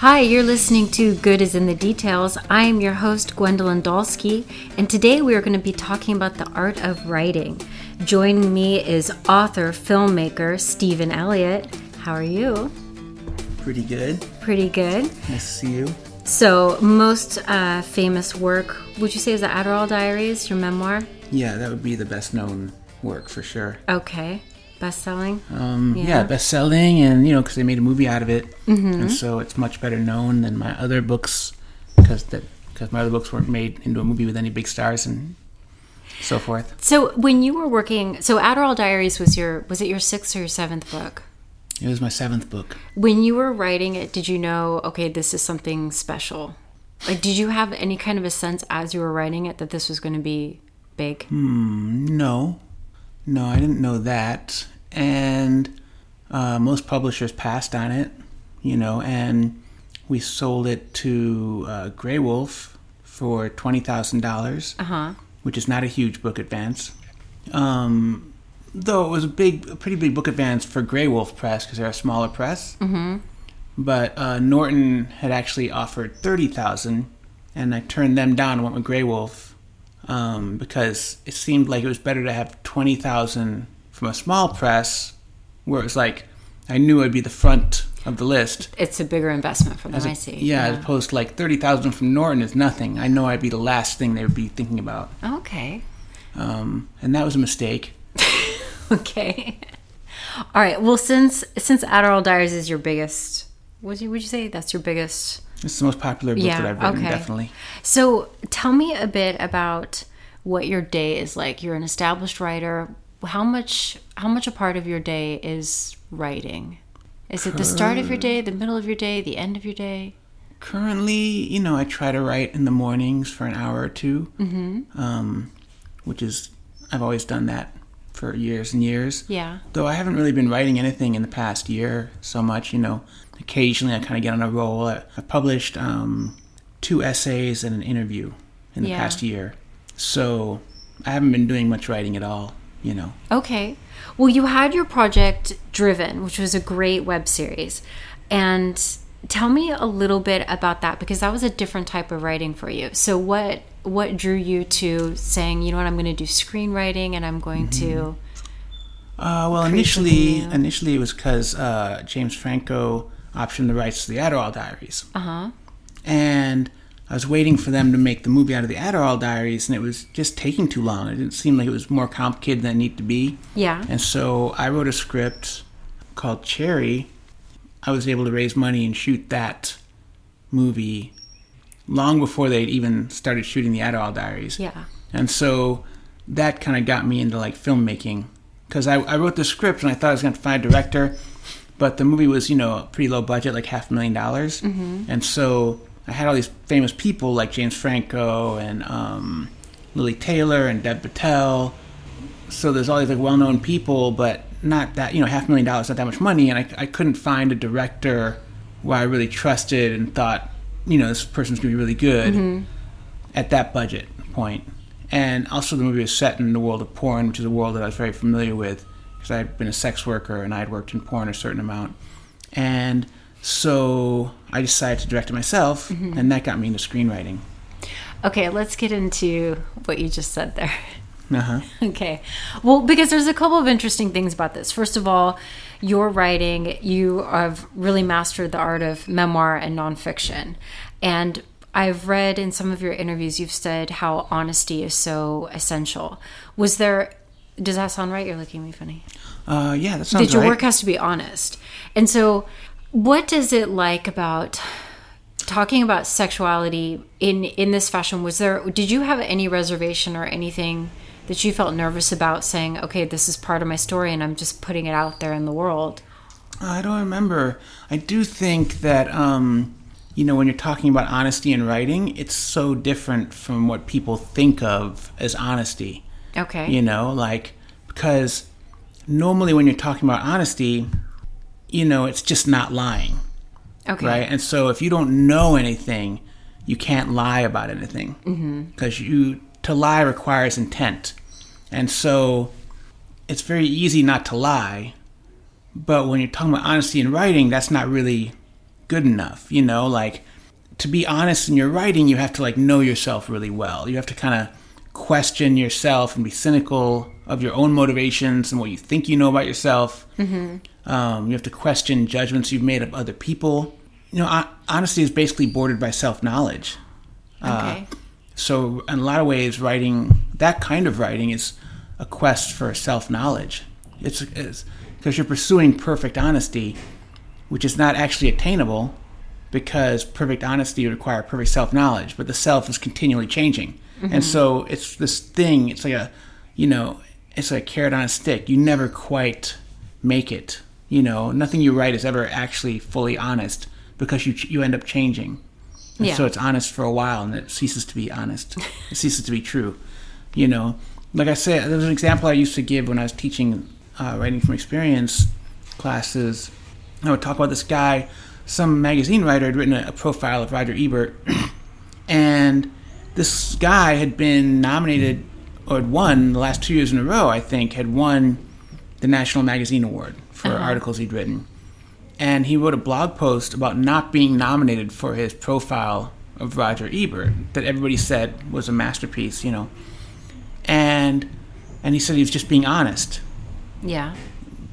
Hi, you're listening to Good is in the Details. I am your host, Gwendolyn Dolsky, and today we are going to be talking about the art of writing. Joining me is author, filmmaker Stephen Elliott. How are you? Pretty good. Pretty good. Nice to see you. So, most uh, famous work, would you say, is the Adderall Diaries, your memoir? Yeah, that would be the best known work for sure. Okay. Best selling? Um, yeah. yeah. best selling, and you know, because they made a movie out of it, mm-hmm. and so it's much better known than my other books, because that because my other books weren't made into a movie with any big stars and so forth. So when you were working, so Adderall Diaries was your was it your sixth or your seventh book? It was my seventh book. When you were writing it, did you know, okay, this is something special? Like, did you have any kind of a sense as you were writing it that this was going to be big? Hmm, no. No, I didn't know that. And uh, most publishers passed on it, you know, and we sold it to uh, Graywolf for $20,000, uh-huh. which is not a huge book advance. Um, though it was a big, a pretty big book advance for Graywolf Press because they're a smaller press. Mm-hmm. But uh, Norton had actually offered 30000 and I turned them down and went with Graywolf um, because it seemed like it was better to have 20,000 from a small press where it was like I knew I'd be the front of the list. It's a bigger investment for them, a, I see. Yeah, yeah, as opposed to like 30,000 from Norton is nothing. I know I'd be the last thing they would be thinking about. Okay. Um, and that was a mistake. okay. All right. Well, since since Adderall Diaries is your biggest, would you would you say that's your biggest it's the most popular book yeah, that I've written, okay. definitely. So tell me a bit about what your day is like. You're an established writer. How much how much a part of your day is writing? Is it the start of your day, the middle of your day, the end of your day? Currently, you know, I try to write in the mornings for an hour or 2 mm-hmm. um, which is I've always done that for years and years. Yeah. Though I haven't really been writing anything in the past year so much, you know occasionally I kind of get on a roll. I, have published um, two essays and an interview in the yeah. past year. So I haven't been doing much writing at all, you know. Okay. Well, you had your project Driven, which was a great web series. And tell me a little bit about that because that was a different type of writing for you. So what what drew you to saying, you know what, I'm going to do screenwriting and I'm going mm-hmm. to uh, well, initially, initially it was because uh, James Franco optioned the rights to the Adderall Diaries. Uh huh. And I was waiting for them to make the movie out of the Adderall Diaries, and it was just taking too long. It didn't seem like it was more complicated than it needed to be. Yeah. And so I wrote a script called Cherry. I was able to raise money and shoot that movie long before they'd even started shooting the Adderall Diaries. Yeah. And so that kind of got me into like filmmaking because I, I wrote the script and I thought I was going to find a director but the movie was you know pretty low budget, like half a million dollars, mm-hmm. and so I had all these famous people like James Franco and um, Lili Taylor and Dev Patel. So there's all these like well-known people, but not that you know half a million dollars, not that much money, and I, I couldn't find a director where I really trusted and thought you know this person's gonna be really good mm-hmm. at that budget point. And also the movie was set in the world of porn, which is a world that I was very familiar with because I'd been a sex worker and I had worked in porn a certain amount. And so I decided to direct it myself, mm-hmm. and that got me into screenwriting. Okay, let's get into what you just said there. Uh-huh. Okay. Well, because there's a couple of interesting things about this. First of all, your writing, you have really mastered the art of memoir and nonfiction. And I've read in some of your interviews, you've said how honesty is so essential. Was there does that sound right? You're looking at me funny. Uh, yeah, that sounds That your right. work has to be honest. And so, what is it like about talking about sexuality in in this fashion? Was there? Did you have any reservation or anything that you felt nervous about saying, "Okay, this is part of my story, and I'm just putting it out there in the world"? I don't remember. I do think that. Um, you know, when you're talking about honesty in writing, it's so different from what people think of as honesty. Okay. You know, like, because normally when you're talking about honesty, you know, it's just not lying. Okay. Right? And so if you don't know anything, you can't lie about anything. Because mm-hmm. you, to lie requires intent. And so it's very easy not to lie. But when you're talking about honesty in writing, that's not really good enough. You know, like to be honest in your writing, you have to like know yourself really well. You have to kind of question yourself and be cynical of your own motivations and what you think you know about yourself. Mm-hmm. Um, you have to question judgments you've made of other people. You know, honesty is basically bordered by self knowledge. Okay. Uh, so, in a lot of ways, writing that kind of writing is a quest for self knowledge. It's because you're pursuing perfect honesty, which is not actually attainable because perfect honesty would require perfect self knowledge, but the self is continually changing. Mm-hmm. And so it's this thing, it's like a, you know, it's like a carrot on a stick. You never quite make it. You know, nothing you write is ever actually fully honest because you you end up changing. Yeah. So it's honest for a while and it ceases to be honest. it ceases to be true. You know, like I said, there's an example I used to give when I was teaching uh, writing from experience classes. I would talk about this guy, some magazine writer had written a, a profile of Roger Ebert, and this guy had been nominated or had won the last two years in a row, I think, had won the National Magazine Award for uh-huh. articles he'd written. And he wrote a blog post about not being nominated for his profile of Roger Ebert that everybody said was a masterpiece, you know. And and he said he was just being honest. Yeah.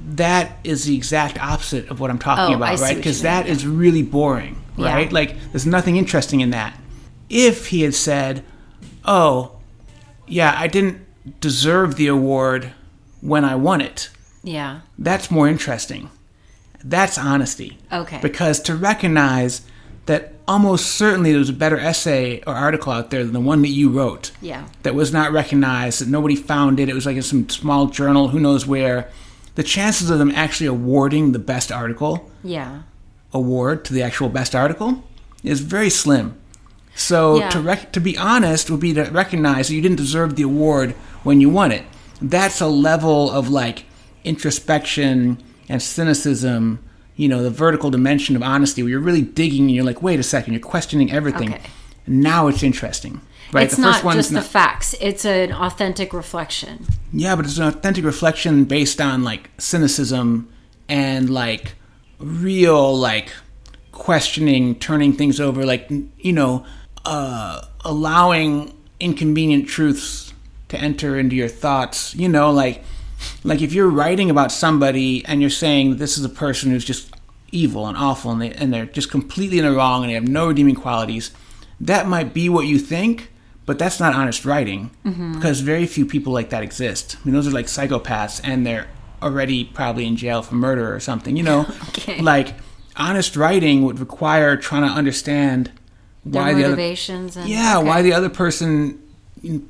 That is the exact opposite of what I'm talking oh, about, right? Because that mean, yeah. is really boring, right? Yeah. Like there's nothing interesting in that if he had said, "Oh, yeah, I didn't deserve the award when I won it." Yeah. That's more interesting. That's honesty. Okay. Because to recognize that almost certainly there's a better essay or article out there than the one that you wrote. Yeah. That was not recognized, that nobody found it. It was like in some small journal, who knows where. The chances of them actually awarding the best article yeah. award to the actual best article is very slim. So yeah. to rec- to be honest would be to recognize that you didn't deserve the award when you won it. That's a level of like introspection and cynicism, you know, the vertical dimension of honesty where you're really digging and you're like, wait a second, you're questioning everything. Okay. Now it's interesting. Right? It's the not just not, the facts. It's an authentic reflection. Yeah, but it's an authentic reflection based on like cynicism and like real like questioning, turning things over, like you know, uh, allowing inconvenient truths to enter into your thoughts. You know, like like if you're writing about somebody and you're saying this is a person who's just evil and awful and, they, and they're just completely in the wrong and they have no redeeming qualities, that might be what you think, but that's not honest writing mm-hmm. because very few people like that exist. I mean, those are like psychopaths and they're already probably in jail for murder or something. You know, okay. like honest writing would require trying to understand why the motivations other, and, yeah okay. why the other person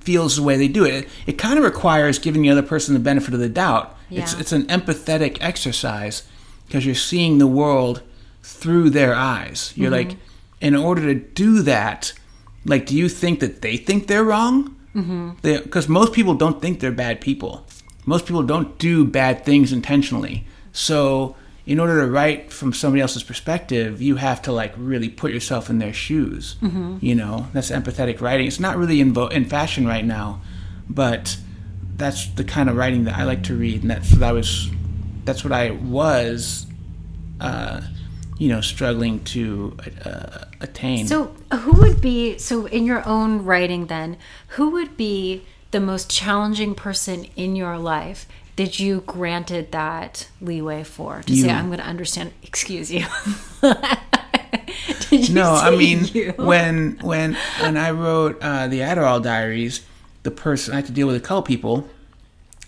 feels the way they do it. It kind of requires giving the other person the benefit of the doubt. Yeah. It's it's an empathetic exercise because you're seeing the world through their eyes. You're mm-hmm. like, in order to do that, like, do you think that they think they're wrong? Because mm-hmm. most people don't think they're bad people. Most people don't do bad things intentionally. So in order to write from somebody else's perspective, you have to like really put yourself in their shoes. Mm-hmm. You know, that's empathetic writing. It's not really in vo- in fashion right now, but that's the kind of writing that I like to read, and that's what I was. That's what I was. Uh, you know, struggling to uh, attain. So, who would be so in your own writing? Then, who would be the most challenging person in your life did you granted that leeway for to you, say i'm going to understand excuse you you no i mean you? when when when i wrote uh, the adderall diaries the person i had to deal with a couple people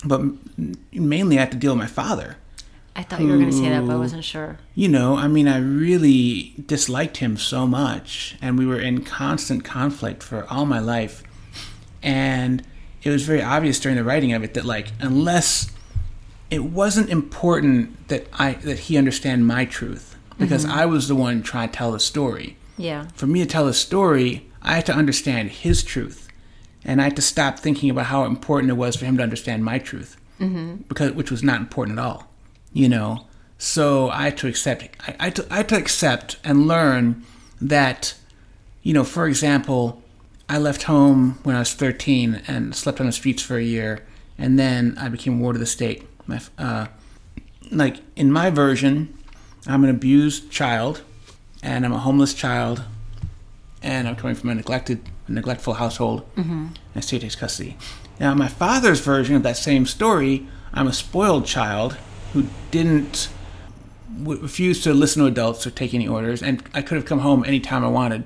but mainly i had to deal with my father I thought you were going to say that, but I wasn't sure. You know, I mean, I really disliked him so much, and we were in constant conflict for all my life. And it was very obvious during the writing of it that, like, unless it wasn't important that I that he understand my truth because mm-hmm. I was the one trying to tell the story. Yeah. For me to tell a story, I had to understand his truth, and I had to stop thinking about how important it was for him to understand my truth, mm-hmm. because which was not important at all. You know, so I had to accept. I, I, to, I had to accept and learn that, you know, for example, I left home when I was 13 and slept on the streets for a year, and then I became ward of the state uh, like in my version, I'm an abused child, and I'm a homeless child, and I'm coming from a neglected, neglectful household, mm-hmm. and state takes custody. Now, my father's version of that same story, I'm a spoiled child who didn't w- refuse to listen to adults or take any orders, and I could have come home anytime I wanted,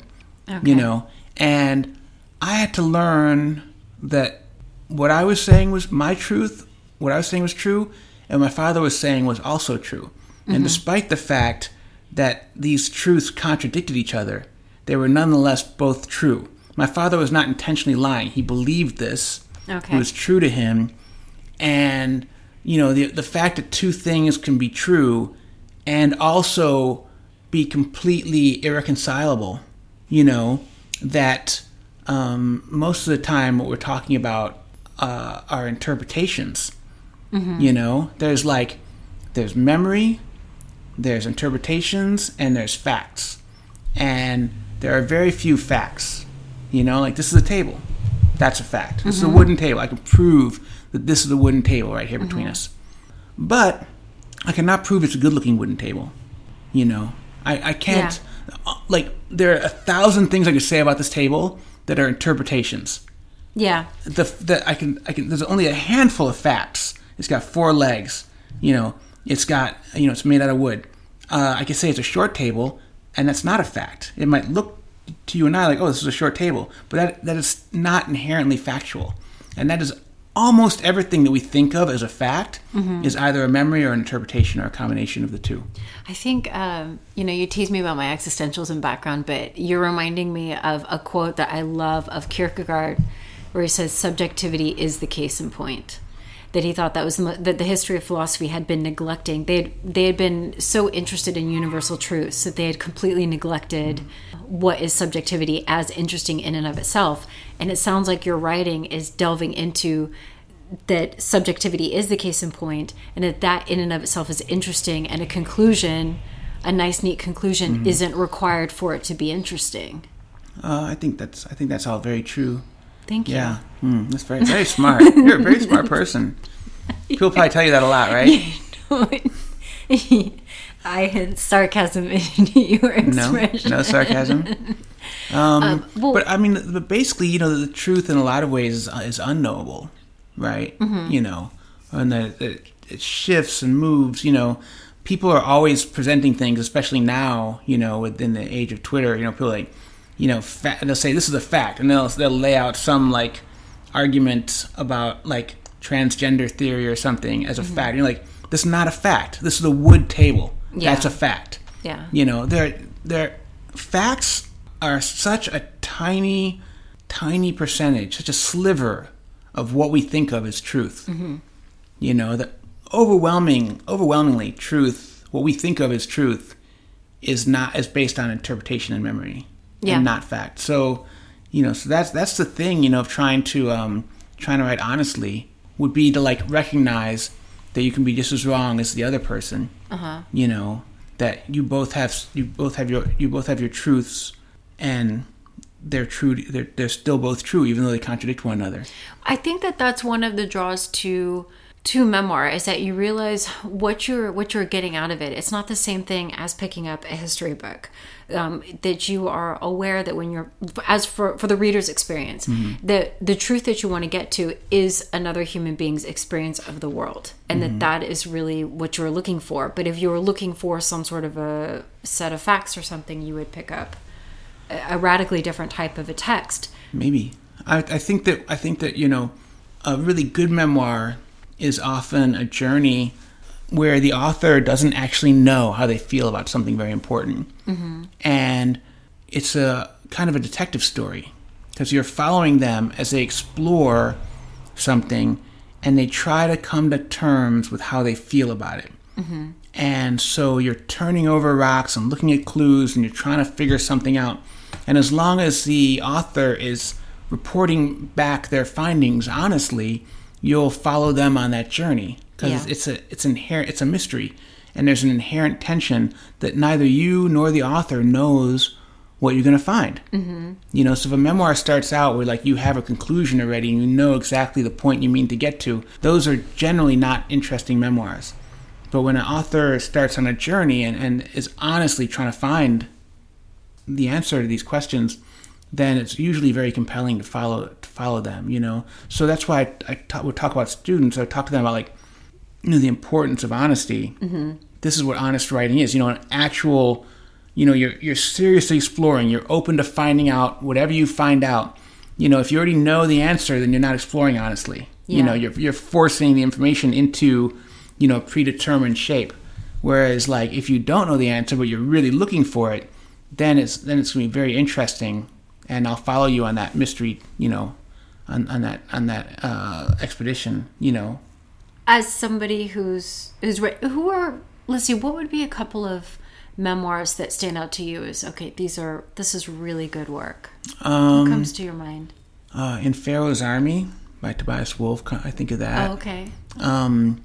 Okay. you know, and I had to learn that what I was saying was my truth, what I was saying was true, and what my father was saying was also true. And despite the fact that these truths contradicted each other, they were nonetheless both true. My father was not intentionally lying. He believed this. Okay. It was true to him. And, you know, the, the fact that two things can be true and also be completely irreconcilable, you know, that um, most of the time what we're talking about uh, are interpretations. Mm-hmm. You know, there's like, there's memory, there's interpretations, and there's facts. And there are very few facts. You know, like this is a table. That's a fact. This is a mm-hmm. wooden table. I can prove that this is a wooden table right here between mm-hmm. us. But I cannot prove it's a good looking wooden table. You know, I, I can't, uh, like, there are a thousand things I could say about this table that are interpretations Yeah. the that I can I can there's only a handful of facts. It's got four legs. You know, it's got you know it's made out of wood. Uh, I could say it's a short table, and that's not a fact. It might look to you and I like oh this is a short table, but that that is not inherently factual, and that is almost everything that we think of as a fact is either a memory or an interpretation or a combination of the two. I think, um, you know, you tease me about my existentials and background, but you're reminding me of a quote that I love of Kierkegaard, where he says, "Subjectivity is the case in point." That he thought that was the, that the history of philosophy had been neglecting. They had, they had been so interested in universal truths that they had completely neglected what is subjectivity as interesting in and of itself. And it sounds like your writing is delving into that subjectivity is the case in point and that that in and of itself is interesting and a conclusion a nice neat conclusion isn't required for it to be interesting Uh, I think that's I think that's all very true. Thank you Yeah, hmm, that's very very smart. You're a very smart person. People probably tell you that a lot, right? i had sarcasm in your No, expression no no sarcasm. Um, well- but I mean, but basically, you know, the truth in a lot of ways is, is unknowable, right? Mm-hmm. You know, and that it, it shifts and moves. You know, people are always presenting things, especially now. You know, within the age of Twitter, you know, people like, you know, fa- they'll say this is a fact, and they'll they'll lay out some like argument about like transgender theory or something as a Mm-hmm. fact. You're like, this is not a fact. This is a wood table. Yeah. That's a fact. yeah You know, they're, they're, facts are such a tiny, tiny percentage, such a sliver of what we think of as truth. Mm-hmm. You know, the overwhelming, overwhelmingly truth, what we think of as truth, is not is based on interpretation and memory, Yeah. and not fact. So, you know, so that's that's the thing, you know, of trying to um, trying to write honestly would be to like recognize that you can be just as wrong as the other person uh-huh you know that you both have you both have your you both have your truths and they're true they're, they're still both true even though they contradict one another I think that that's one of the draws to to memoir is that you realize what you're what you're getting out of it. It's not the same thing as picking up a history book. Um, that you are aware that when you're as for for the reader's experience, that the truth that you want to get to is another human being's experience of the world, and that that is really what you're looking for. But if you were looking for some sort of a set of facts or something, you would pick up a a radically different type of a text. maybe I, I think that i think that you know a really good memoir is often a journey where the author doesn't actually know how they feel about something very important mm-hmm. and it's a kind of a detective story because you're following them as they explore something and they try to come to terms with how they feel about it. Mm-hmm. And so you're turning over rocks and looking at clues and you're trying to figure something out. And as long as the author is reporting back their findings honestly, you'll follow them on that journey because Yeah. it's a it's inherent it's a mystery and there's an inherent tension that neither you nor the author knows what you're going to find. Mm-hmm. You know, so if a memoir starts out where like you have a conclusion already and you know exactly the point you mean to get to, those are generally not interesting memoirs. But when an author starts on a journey and, and is honestly trying to find the answer to these questions, then it's usually very compelling to follow to follow them. You know, so that's why I, I talk, would talk about students. I talk to them about like you know the importance of honesty. Mm-hmm. This is what honest writing is. You know, an actual you know you're you're seriously exploring. You're open to finding out whatever you find out. You know, if you already know the answer, then you're not exploring honestly. Yeah. You know, you're you're forcing the information into you know predetermined shape. Whereas like if you don't know the answer but you're really looking for it, then it's then it's gonna be very interesting, and I'll follow you on that mystery. You know, on, on that on that uh, expedition. You know, As somebody who's who's who are let's see, what would be a couple of memoirs that stand out to you as okay, these are this is really good work. um, what comes to your mind? uh, in Pharaoh's Army by Tobias Wolff. I think of that. Oh, okay. Um,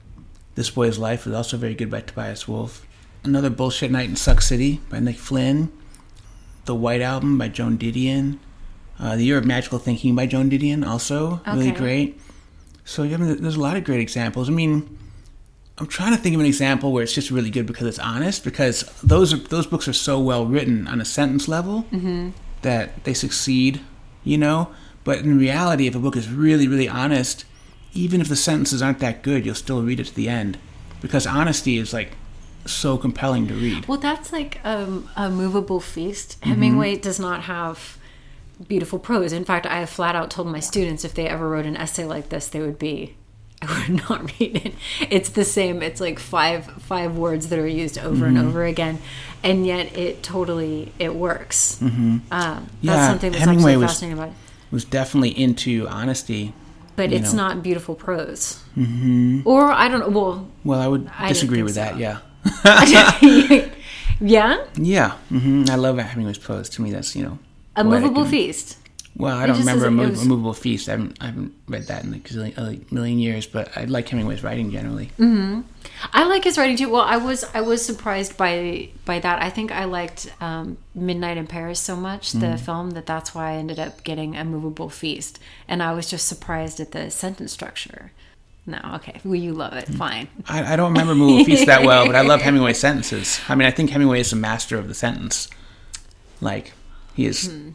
this Boy's Life is also very good by Tobias Wolff. Another Bullshit Night in Suck City by Nick Flynn. The White Album by Joan Didion. Uh, the Year of Magical Thinking by Joan Didion, also really great. So I mean, there's a lot of great examples. I mean, I'm trying to think of an example where it's just really good because it's honest. Because those are, those books are so well written on a sentence level that they succeed, you know. But in reality, if a book is really, really honest, even if the sentences aren't that good, you'll still read it to the end because honesty is like so compelling to read. Well, that's like um, a movable feast. Mm-hmm. Hemingway does not have beautiful prose. In fact, I have flat out told my students if they ever wrote an essay like this, they would be. I would not read it. It's the same. It's like five five words that are used over Mm-hmm. and over again, and yet it totally it works. Mm-hmm. Um, Yeah, that's something that's Hemingway absolutely was- fascinating about it. Was definitely into honesty. But it's know. not beautiful prose. Mm-hmm. Or I don't know. Well, Well, I would I disagree with so. that. Yeah, yeah, yeah. hmm I love Hemingway's prose. To me, that's you know a movable and- feast. Well, I It don't remember a, doesn't- mo- it was- a movable feast. I haven't, I haven't read that in a gazillion, a million years, but I like Hemingway's writing generally. I like his writing too. Well, I was I was surprised by by that. I think I liked um, Midnight in Paris so much, the film, that that's why I ended up getting a movable feast. And I was just surprised at the sentence structure. No, okay, well you love it, fine. I, I don't remember movable feast that well, but I love Hemingway's sentences. I mean, I think Hemingway is a master of the sentence. Like, he is hmm.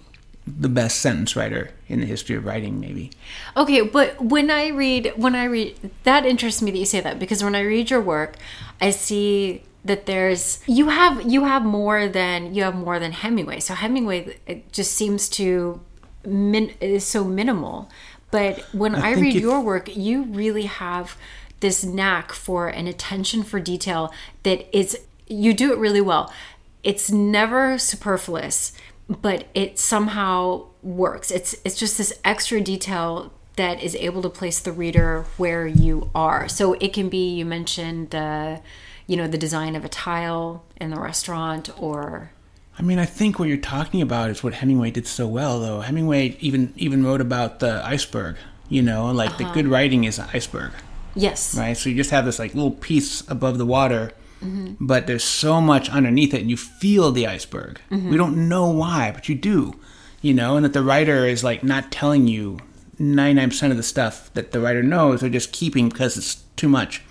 the best sentence writer in the history of writing, maybe. Okay, but when I read when I read that interests me that you say that because when I read your work, I see that there's you have you have more than you have more than Hemingway. So Hemingway it just seems to min, is so minimal. But when I, think read your work, you really have this knack for an attention for detail that is you do it really well. It's never superfluous, but it somehow works. It's it's just this extra detail that is able to place the reader where you are. So it can be you mentioned the you know the design of a tile in the restaurant or I mean, I think what you're talking about is what Hemingway did so well, though. Hemingway even even wrote about the iceberg. You know, like the uh-huh. good writing is an iceberg, yes. right? So you just have this like little piece above the water, mm-hmm. but there's so much underneath it, and you feel the iceberg. Mm-hmm. We don't know why, but you do. You know, and that the writer is like not telling you 99% of the stuff that the writer knows, they're just keeping because it's too much.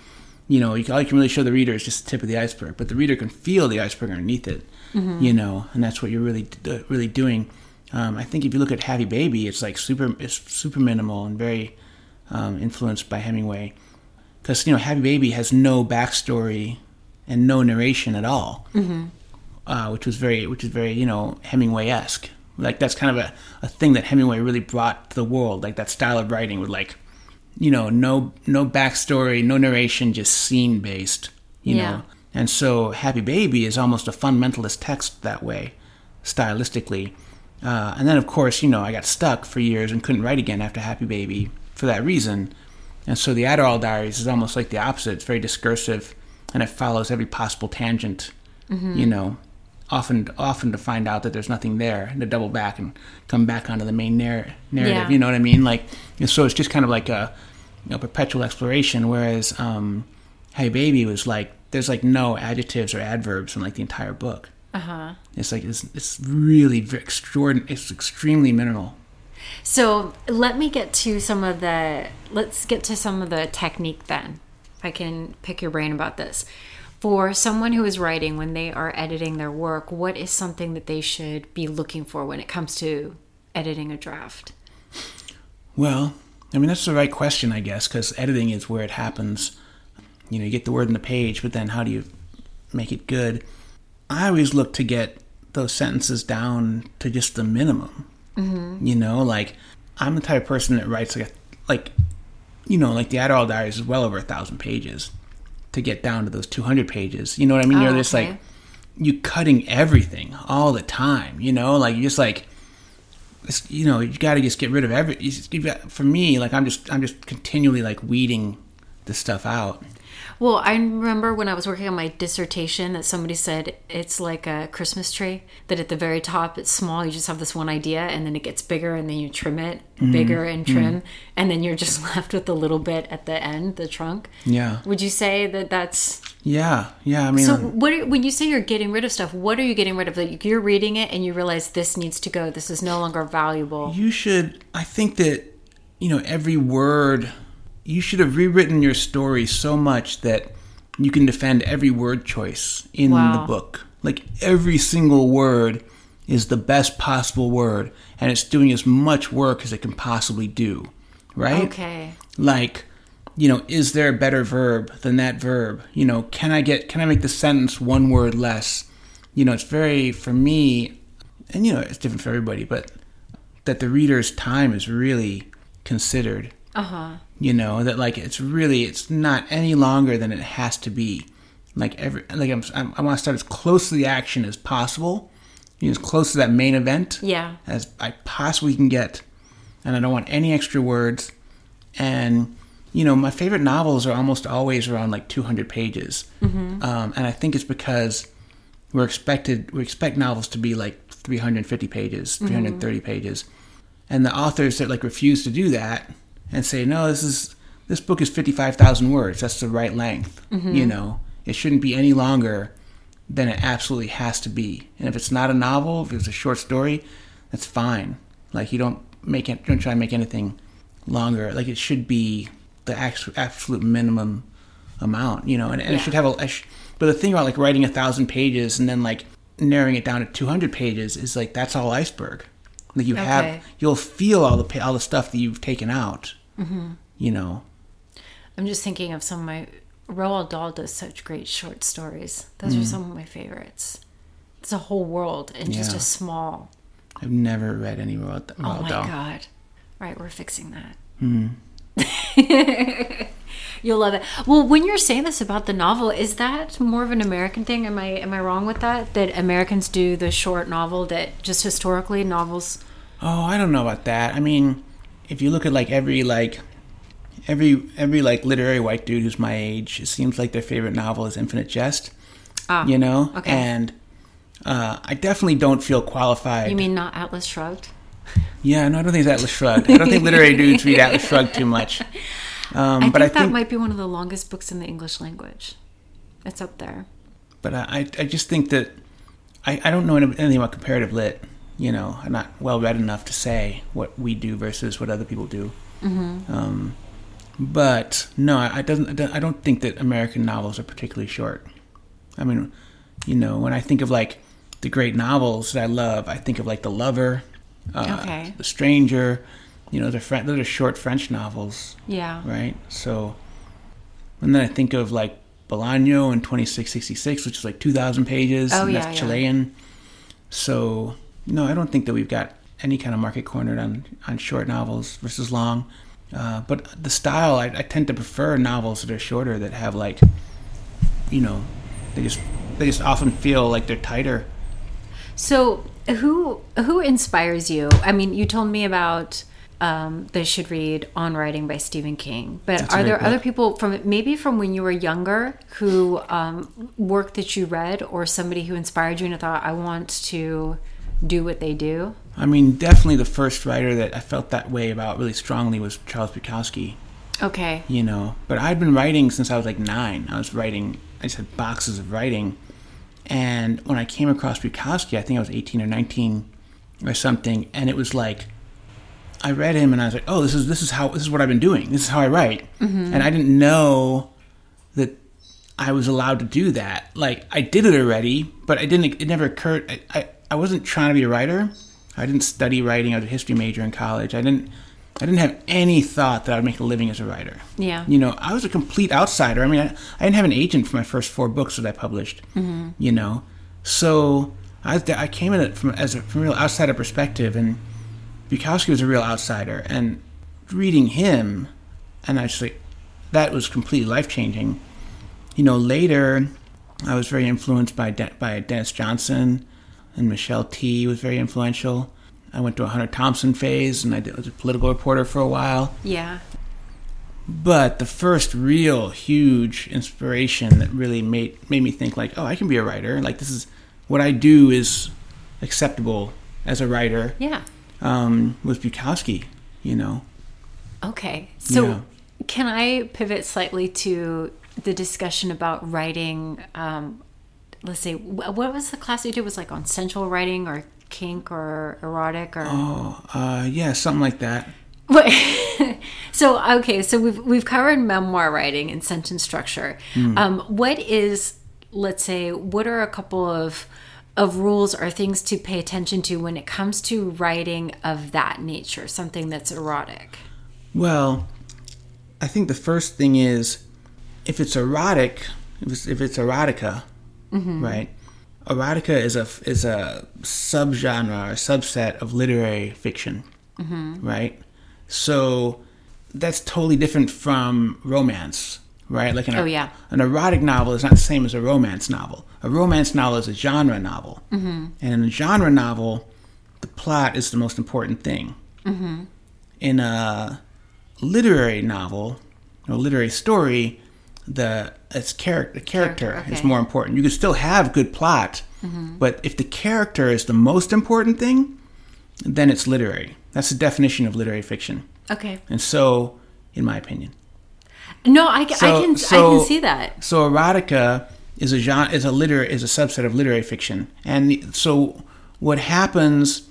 You know, you, all you can really show the reader is just the tip of the iceberg, but the reader can feel the iceberg underneath it. You know, and that's what you're really uh, really doing. Um, I think if you look at Happy Baby, it's like super it's super minimal and very um, influenced by Hemingway, because you know Happy Baby has no backstory and no narration at all, uh, which was very which is very you know Hemingway esque. Like that's kind of a, a thing that Hemingway really brought to the world, like that style of writing with like you know no no backstory, no narration, just scene based. You Yeah. know, and so Happy Baby is almost a fundamentalist text that way, stylistically. Uh, and then, of course, you know, I got stuck for years and couldn't write again after Happy Baby for that reason. And so the Adderall Diaries is almost like the opposite. It's very discursive, and it follows every possible tangent. You know, often often to find out that there's nothing there, and to double back and come back onto the main narr- narrative. Yeah. You know what I mean? Like, so it's just kind of like a you know perpetual exploration. Whereas um, Happy Baby was like there's like no adjectives or adverbs in like the entire book. Uh huh. It's like it's, it's really extraordinary. It's extremely minimal. So let me get to some of the let's get to some of the technique then. If I can pick your brain about this. For someone who is writing when they are editing their work, what is something that they should be looking for when it comes to editing a draft? Well, I mean, that's the right question, I guess, because editing is where it happens. You know, you get the word in the page, but then how do you make it good? I always look to get those sentences down to just the minimum. Mm-hmm. You know, like I'm the type of person that writes like a, like you know, like the Adderall Diaries is well over a thousand pages to get down to those 200 pages. You know what I mean? Oh, You're just okay. like you cutting everything all the time. You know, like you're just like it's, you know you got to just get rid of every. You just, you got, for me, like I'm just I'm just continually like weeding the stuff out. Well, I remember when I was working on my dissertation that somebody said it's like a Christmas tree, that at the very top it's small, you just have this one idea, and then it gets bigger, and then you trim it mm-hmm. bigger and mm-hmm. trim, and then you're just left with a little bit at the end, the trunk. Yeah, Would you say that that's yeah, yeah. I mean, so? What are, when you say you're getting rid of stuff, what are you getting rid of? Like you're reading it and you realize this needs to go. This is no longer valuable. you should. I think that you know every word. You should have rewritten your story so much that you can defend every word choice in Wow. the book. Like every single word is the best possible word, and it's doing as much work as it can possibly do. Right? Okay. like you know is there a better verb than that verb you know can i get can i make the sentence one word less you know it's very for me and you know it's different for everybody but that the reader's time is really considered Uh huh. You know that like it's really it's not any longer than it has to be. Like every like i'm, I'm i want to start as close to the action as possible you know, as close to that main event Yeah. as I possibly can get, and I don't want any extra words. And you know, my favorite novels are almost always around like 200 pages, um, and I think it's because we're expected we expect novels to be like 350 pages, 330 pages, and the authors that like refuse to do that and say no, this is this book is 55,000 words. That's the right length. Mm-hmm. You know, it shouldn't be any longer than it absolutely has to be. And if it's not a novel, if it's a short story, that's fine. Like you don't make it, don't try to make anything longer. Like it should be the absolute minimum amount, you know. And, and it should have a. sh- but the thing about like writing a thousand pages and then like narrowing it down to two hundred pages is like that's all iceberg. Like you Okay. have, you'll feel all the all the stuff that you've taken out. You know. I'm just thinking of some of my Roald Dahl does such great short stories. Those are some of my favorites. It's a whole world and just a small. I've never read any Roald, Dahl. Oh my Dahl. god! Right, we're fixing that. Hmm. You'll love it. Well, when you're saying this about the novel, is that more of an American thing? Am I am I wrong with that? That Americans do the short novel that just historically novels. Oh, I don't know about that. I mean, if you look at like every like every every like literary white dude who's my age, it seems like their favorite novel is Infinite Jest. Ah, You know, okay. and uh, I definitely don't feel qualified. You mean not Atlas Shrugged? Yeah, no, I don't think it's Atlas Shrugged. I don't think literary dudes read Atlas Shrugged too much. Um, I but think I that might be one of the longest books in the English language. It's up there. but I, I I just think that I, I don't know anything about comparative lit. You know, I'm not well read enough to say what we do versus what other people do. Mm-hmm. Um, but no, I, I doesn't. I don't- I don't think that American novels are particularly short. I mean, you know, when I think of like the great novels that I love, I think of like The Lover, uh, Okay. The Stranger. You know, they're French, those are short French novels, Yeah. right? So, and then I think of like Bolaño in 2666, which is like 2,000 pages. Oh, and yeah, that's yeah. Chilean. So, no, I don't think that we've got any kind of market cornered on, on short novels versus long. Uh, but the style, I, I tend to prefer novels that are shorter that have like, you know, they just they just often feel like they're tighter. So who who inspires you? I mean, you told me about um, they should read On Writing by Stephen King, but That's are there other people from maybe from when you were younger who um, work that you read, or somebody who inspired you and thought, I want to do what they do? I mean, definitely the first writer that I felt that way about really strongly was Charles Bukowski. Okay. you know. But I'd been writing since I was like nine. I was writing, I just had boxes of writing. And when I came across Bukowski, I think I was 18 or 19 or something, and it was like, I read him and I was like, oh, this is this is how this is what I've been doing. This is how I write. Mm-hmm. And I didn't know that I was allowed to do that. Like I did it already, but I didn't. It never occurred. I, I, I wasn't trying to be a writer. I didn't study writing. I was a history major in college. I didn't. I didn't have any thought that I would make a living as a writer. Yeah. You know, I was a complete outsider. I mean, I, I didn't have an agent for my first four books that I published. Mm-hmm. You know, so I, I came at it from as a from a real outsider perspective, and Bukowski was a real outsider. And reading him, and I just like that was completely life changing. You know, later I was very influenced by De- by Denis Johnson, and Michelle Tea was very influential. I went to a Hunter Thompson phase, and I was a political reporter for a while. Yeah. But the first real huge inspiration that really made made me think like, oh, I can be a writer. Like this is what I do is acceptable as a writer. Yeah. Um, was Bukowski, you know. Okay. So Yeah. can I pivot slightly to the discussion about writing? Um, let's say, what was the class you did? Was like on sensual writing or kink or erotic or. Oh, uh, yeah, something like that. So okay, so we've we've covered memoir writing and sentence structure. Um, what is, let's say, what are a couple of of rules or things to pay attention to when it comes to writing of that nature, something that's erotic? Well, I think the first thing is if it's erotic, if it's, if it's erotica, right? Erotica is a is a subgenre or subset of literary fiction, right? So that's totally different from romance, right? Like an, Oh, yeah. an erotic novel is not the same as a romance novel. A romance novel is a genre novel, mm-hmm. and in a genre novel, the plot is the most important thing. Mm-hmm. In a literary novel or literary story, the its character the character, Character, is more important. You can still have good plot, mm-hmm. but if the character is the most important thing, then it's literary. That's the definition of literary fiction. Okay. And so, in my opinion, No, I, ca- I So- can I can see that. so erotica is a genre, is a liter is a subset of literary fiction. And so, what happens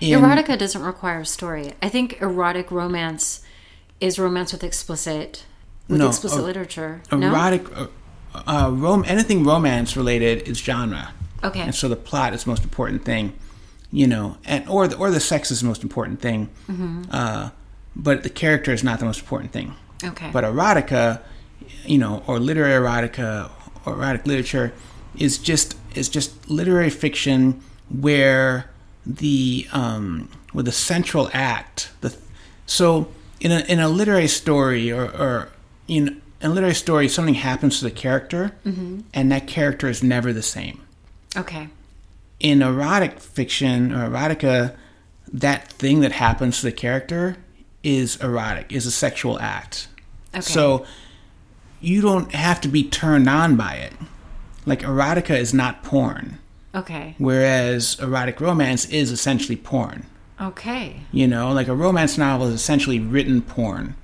in Erotica doesn't require a story. I think erotic romance is romance with explicit with No, explicit er- literature. no. erotic uh, uh, rom- anything romance related is genre. Okay. and so the plot is the most important thing, you know, and or the, or the sex is the most important thing, Mm-hmm. uh, but the character is not the most important thing. Okay. But erotica, you know, or literary erotica or erotic literature is just is just literary fiction where the um, where the central act the so in a in a literary story or, or in in a literary story something happens to the character mm-hmm. and that character is never the same okay. in erotic fiction or erotica, that thing that happens to the character is erotic, is a sexual act. Okay. So you don't have to be turned on by it. Like erotica is not porn, Okay. whereas erotic romance is essentially porn. Okay. You know, like a romance novel is essentially written porn,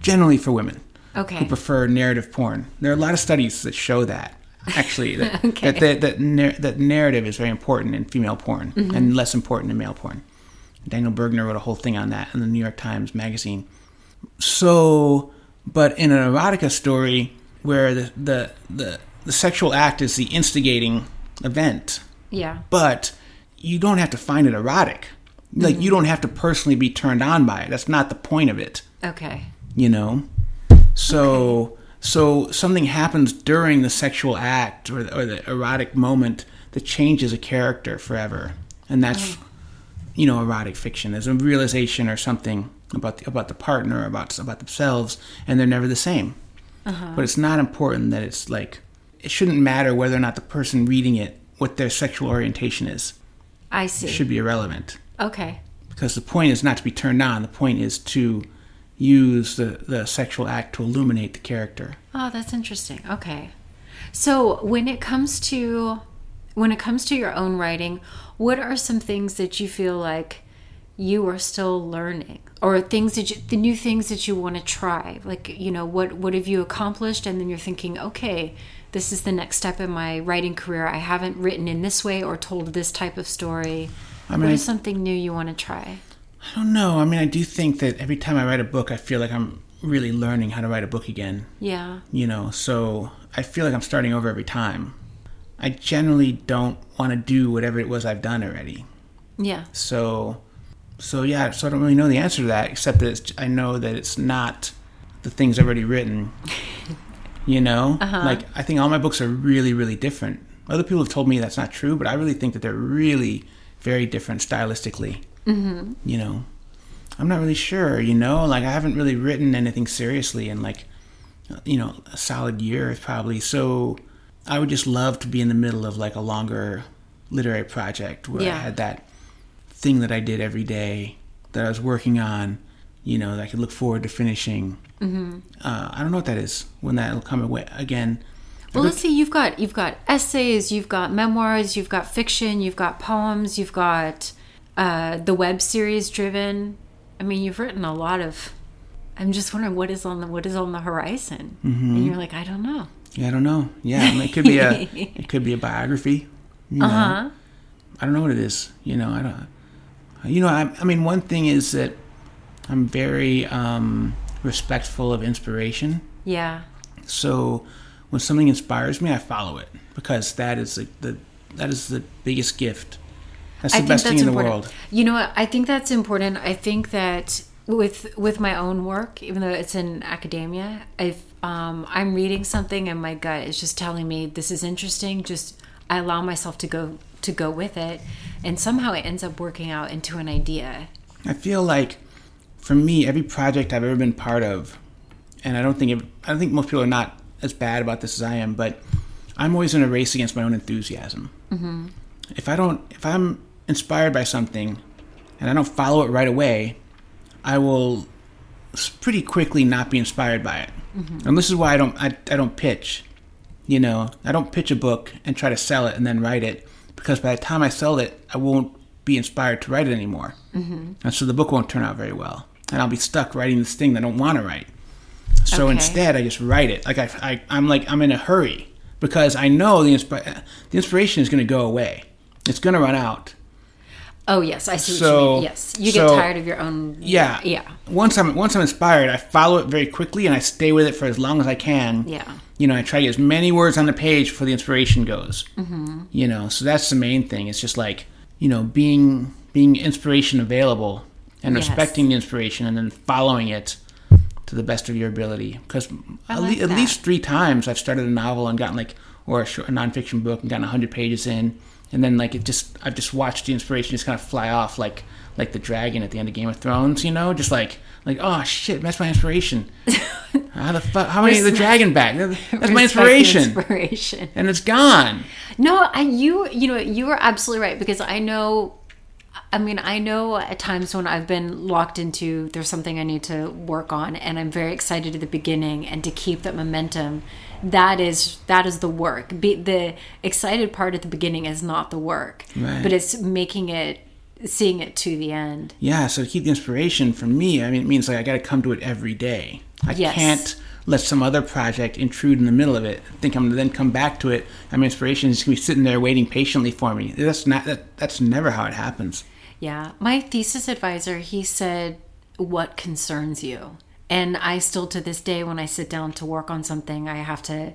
generally for women who prefer narrative porn. There are a lot of studies that show that actually that Okay. that, that, that, that narrative is very important in female porn Mm-hmm. and less important in male porn. Daniel Bergner wrote a whole thing on that in the New York Times Magazine. So, but in an erotica story where the the the, the sexual act is the instigating event, Yeah. but you don't have to find it erotic. Like Mm-hmm. you don't have to personally be turned on by it. That's not the point of it Okay. you know so so something happens during the sexual act or the, or the erotic moment that changes a character forever. And that's mm. you know erotic fiction. There's a realization or something about the, about the partner about about themselves and they're never the same. Uh-huh. But it's not important that it's like it shouldn't matter whether or not the person reading it what their sexual orientation is. I it see. should be irrelevant. Okay. because the point is not to be turned on. The point is to use the, the sexual act to illuminate the character. Oh, that's interesting. Okay. So, when it comes to when it comes to your own writing, what are some things that you feel like you are still learning or things that you, the new things that you want to try? Like, you know, what what have you accomplished and then you're thinking, "Okay, this is the next step in my writing career. I haven't written in this way or told this type of story." I mean, what is something new you want to try? I don't know. I mean, I do think that every time I write a book, I feel like I'm really learning how to write a book again. Yeah. You know, so I feel like I'm starting over every time. I generally don't want to do whatever it was I've done already. Yeah. So, so yeah, so I don't really know the answer to that, except that it's, I know that it's not the things I've already written. You know, Uh-huh. like I think all my books are really, really different. Other people have told me that's not true, but I really think that they're really very different stylistically. Mm-hmm. You know, I'm not really sure. You know, like I haven't really written anything seriously in like, you know, a solid year probably. So I would just love to be in the middle of like a longer literary project where Yeah. I had that thing that I did every day that I was working on, you know, that I could look forward to finishing. Mm-hmm. Uh, I don't know what that is when that'll come away again. Well, let's see. You've got you've got essays, you've got memoirs, you've got fiction, you've got poems, you've got uh, the web series driven. I mean, you've written a lot of. I'm just wondering what is on the what is on the horizon, Mm-hmm. and you're like, I don't know. Yeah, I don't know. Yeah, I mean, it could be a it could be a biography. You know? Uh huh. I don't know what it is. You know, I don't. You know, I, I mean, one thing is that I'm very um, respectful of inspiration. Yeah. So when something inspires me, I follow it because that is the, the that is the biggest gift. That's the best thing in the important. world. You know what? I think that's important. I think that with with my own work, even though it's in academia, if um, I'm reading something and my gut is just telling me this is interesting, just I allow myself to go to go with it, and somehow it ends up working out into an idea. I feel like for me, every project I've ever been part of, and I don't think it, I don't think most people are not as bad about this as I am, but I'm always in a race against my own enthusiasm. Mm-hmm. If I don't, if I'm inspired by something, and I don't follow it right away, I will pretty quickly not be inspired by it. And this is why I don't, I, I don't pitch. You know, I don't pitch a book and try to sell it and then write it because by the time I sell it, I won't be inspired to write it anymore. Mm-hmm. And so the book won't turn out very well. And I'll be stuck writing this thing that I don't want to write. So Okay. instead, I just write it. Like I, I, I'm like I'm in a hurry because I know the inspi- the inspiration is going to go away. It's going to run out. Oh yes, I see what you mean. Yes, you get tired of your own. Yeah, Yeah. Once I'm once I'm inspired, I follow it very quickly and I stay with it for as long as I can. Yeah. You know, I try to get as many words on the page before the inspiration goes. Mm-hmm. You know, so that's the main thing. It's just like you know being being inspiration available and Yes. respecting the inspiration and then following it to the best of your ability. Because at, like le- at least three times I've started a novel and gotten like or a, short, a nonfiction book and gotten hundred pages in, and then like it just I've just watched the inspiration just kind of fly off like like the dragon at the end of Game of Thrones. You know, just like like oh shit, that's my inspiration. how the fuck? How many the dragon back? That's my inspiration, Inspiration. and it's gone. No, I you you know you are absolutely right because I know. I mean, I know at times when I've been locked into there's something I need to work on, and I'm very excited at the beginning, and to keep that momentum, that is that is the work. Be, the excited part at the beginning is not the work, Right. but it's making it, seeing it to the end. Yeah, so to keep the inspiration for me, I mean, it means like I got to come to it every day. I Yes. can't let some other project intrude in the middle of it. I Think I'm gonna then come back to it. I mean, inspiration is gonna be sitting there waiting patiently for me. That's not that. That's never how it happens. Yeah. My thesis advisor, he said, What concerns you? And I still, to this day, when I sit down to work on something, I have to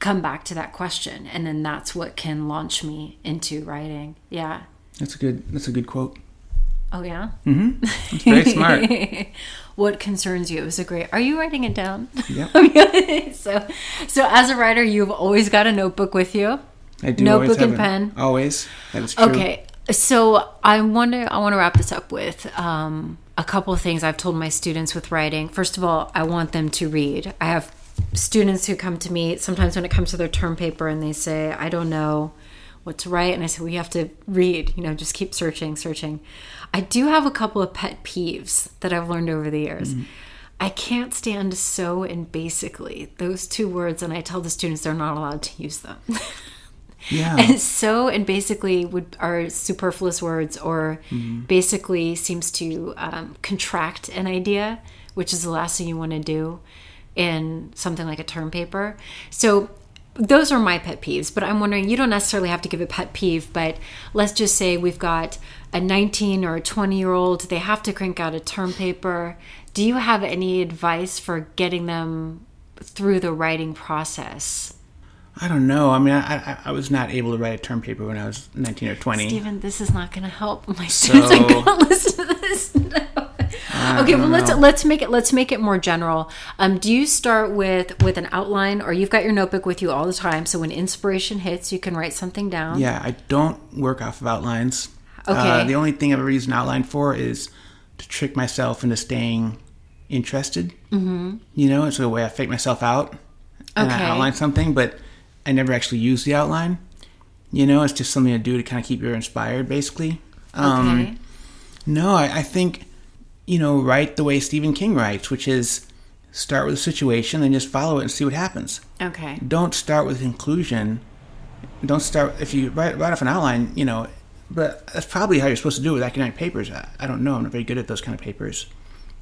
come back to that question. And then that's what can launch me into writing. Yeah. That's a good. That's a good quote. Oh, yeah? It's very smart. what concerns you? It was a great. Are you writing it down? Yep. so, so as a writer, you've always got a notebook with you. I do. Notebook and pen. Always. That is true. Okay, so I wonder. I want to wrap this up with um, a couple of things I've told my students with writing. First of all, I want them to read. I have students who come to me sometimes when it comes to their term paper and they say, "I don't know what to write," and I say, "We have to read. You know, just keep searching, searching." I do have a couple of pet peeves that I've learned over the years. Mm-hmm. I can't stand so and basically those two words, and I tell the students they're not allowed to use them. Yeah. And so and basically would are superfluous words or basically seems to um, contract an idea, which is the last thing you want to do in something like a term paper. So those are my pet peeves, but I'm wondering you don't necessarily have to give a pet peeve, but let's just say we've got a 19 or a 20 year old, they have to crank out a term paper. Do you have any advice for getting them through the writing process? I don't know. I mean, I, I, I was not able to write a term paper when I was 19 or 20. Stephen, this is not going to help. My students are going to listen to this. No. Okay, well let's let's make it let's make it more general. Um, do you start with with an outline, or you've got your notebook with you all the time? So when inspiration hits, you can write something down. Yeah, I don't work off of outlines. Okay. Uh, the only thing I've ever used an outline for is to trick myself into staying interested. Mm-hmm. You know, it's a way I fake myself out and Okay. I outline something, but I never actually use the outline. You know, it's just something to do to kind of keep you inspired, basically. Um, Okay. No, I, I think, you know, write the way Stephen King writes, which is start with a situation and just follow it and see what happens. Okay. Don't start with a conclusion. Don't start, if you write, write off an outline, you know, but that's probably how you're supposed to do it with academic papers. I, I don't know. I'm not very good at those kind of papers.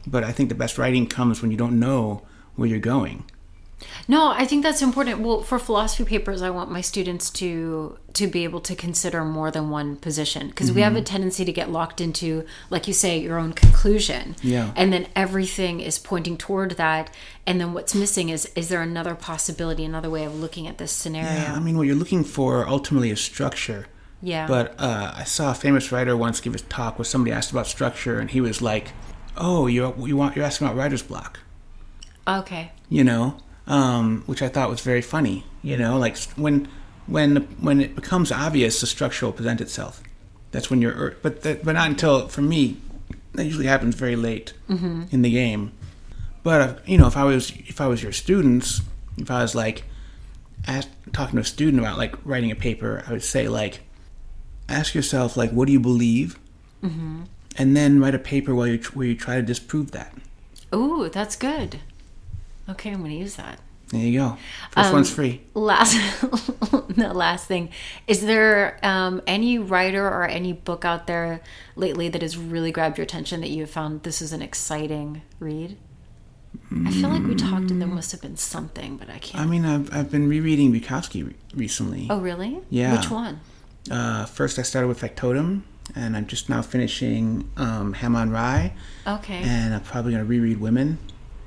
But I think the best writing comes when you don't know where you're going. No, I think that's important. Well, for philosophy papers, I want my students to to be able to consider more than one position because we have Mm-hmm. a tendency to get locked into, like you say, your own conclusion. Yeah. And then everything is pointing toward that, and then what's missing is is there another possibility, another way of looking at this scenario? Yeah, I mean, what you're looking for ultimately is structure. Yeah. But uh, I saw a famous writer once give a talk where somebody asked about structure, and he was like, "Oh, you you want you're asking about writer's block." okay. you know, um, which I thought was very funny. You know, like when when when it becomes obvious, the structure will present itself. That's when you're, but that, but not until for me. That usually happens very late in the game. But uh, you know, if I was if I was your students, if I was like ask, talking to a student about like writing a paper, I would say like, ask yourself like, what do you believe, and then write a paper where you where you try to disprove that. Ooh, that's good. Okay, I'm going to use that. There you go. First Um, one's free. last the last thing is there um, any writer or any book out there lately that has really grabbed your attention that you have found this is an exciting read i feel like we talked and there must have been something but i can't I mean, I've, I've been rereading Bukowski re- recently. oh really Yeah. which one Uh, first, I started with Factotum, and I'm just now finishing um, Ham on Rye, okay and I'm probably going to reread Women.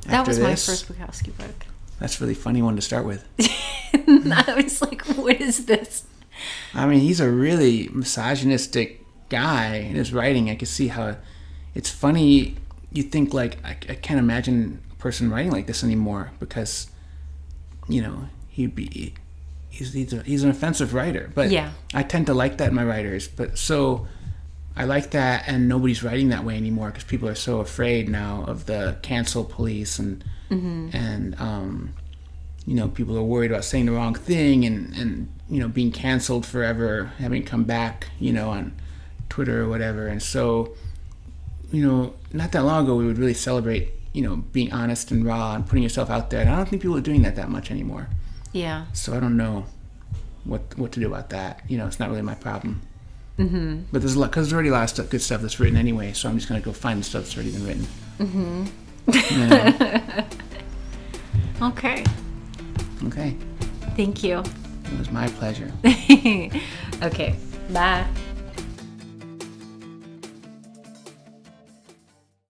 That was my this. first bukowski book That's a really funny one to start with. i was like what is this I mean, he's a really misogynistic guy in his writing. I can see how it's funny. You think like I, I can't imagine a person writing like this anymore because, you know, he'd be he's he's, a, he's an offensive writer. But Yeah. I tend to like that in my writers. But so I like that, and nobody's writing that way anymore because people are so afraid now of the cancel police and and um, you know people are worried about saying the wrong thing and and you know being canceled forever, having come back, you know, on Twitter or whatever. And so you know, not that long ago we would really celebrate you know being honest and raw and putting yourself out there. And I don't think people are doing that that much anymore. yeah So I don't know what what to do about that. You know, it's not really my problem. Mm-hmm. But there's a lot because there's already a lot of stuff, good stuff that's written anyway. So I'm just gonna go find the stuff that's already been written. okay Okay, thank you it was my pleasure. okay bye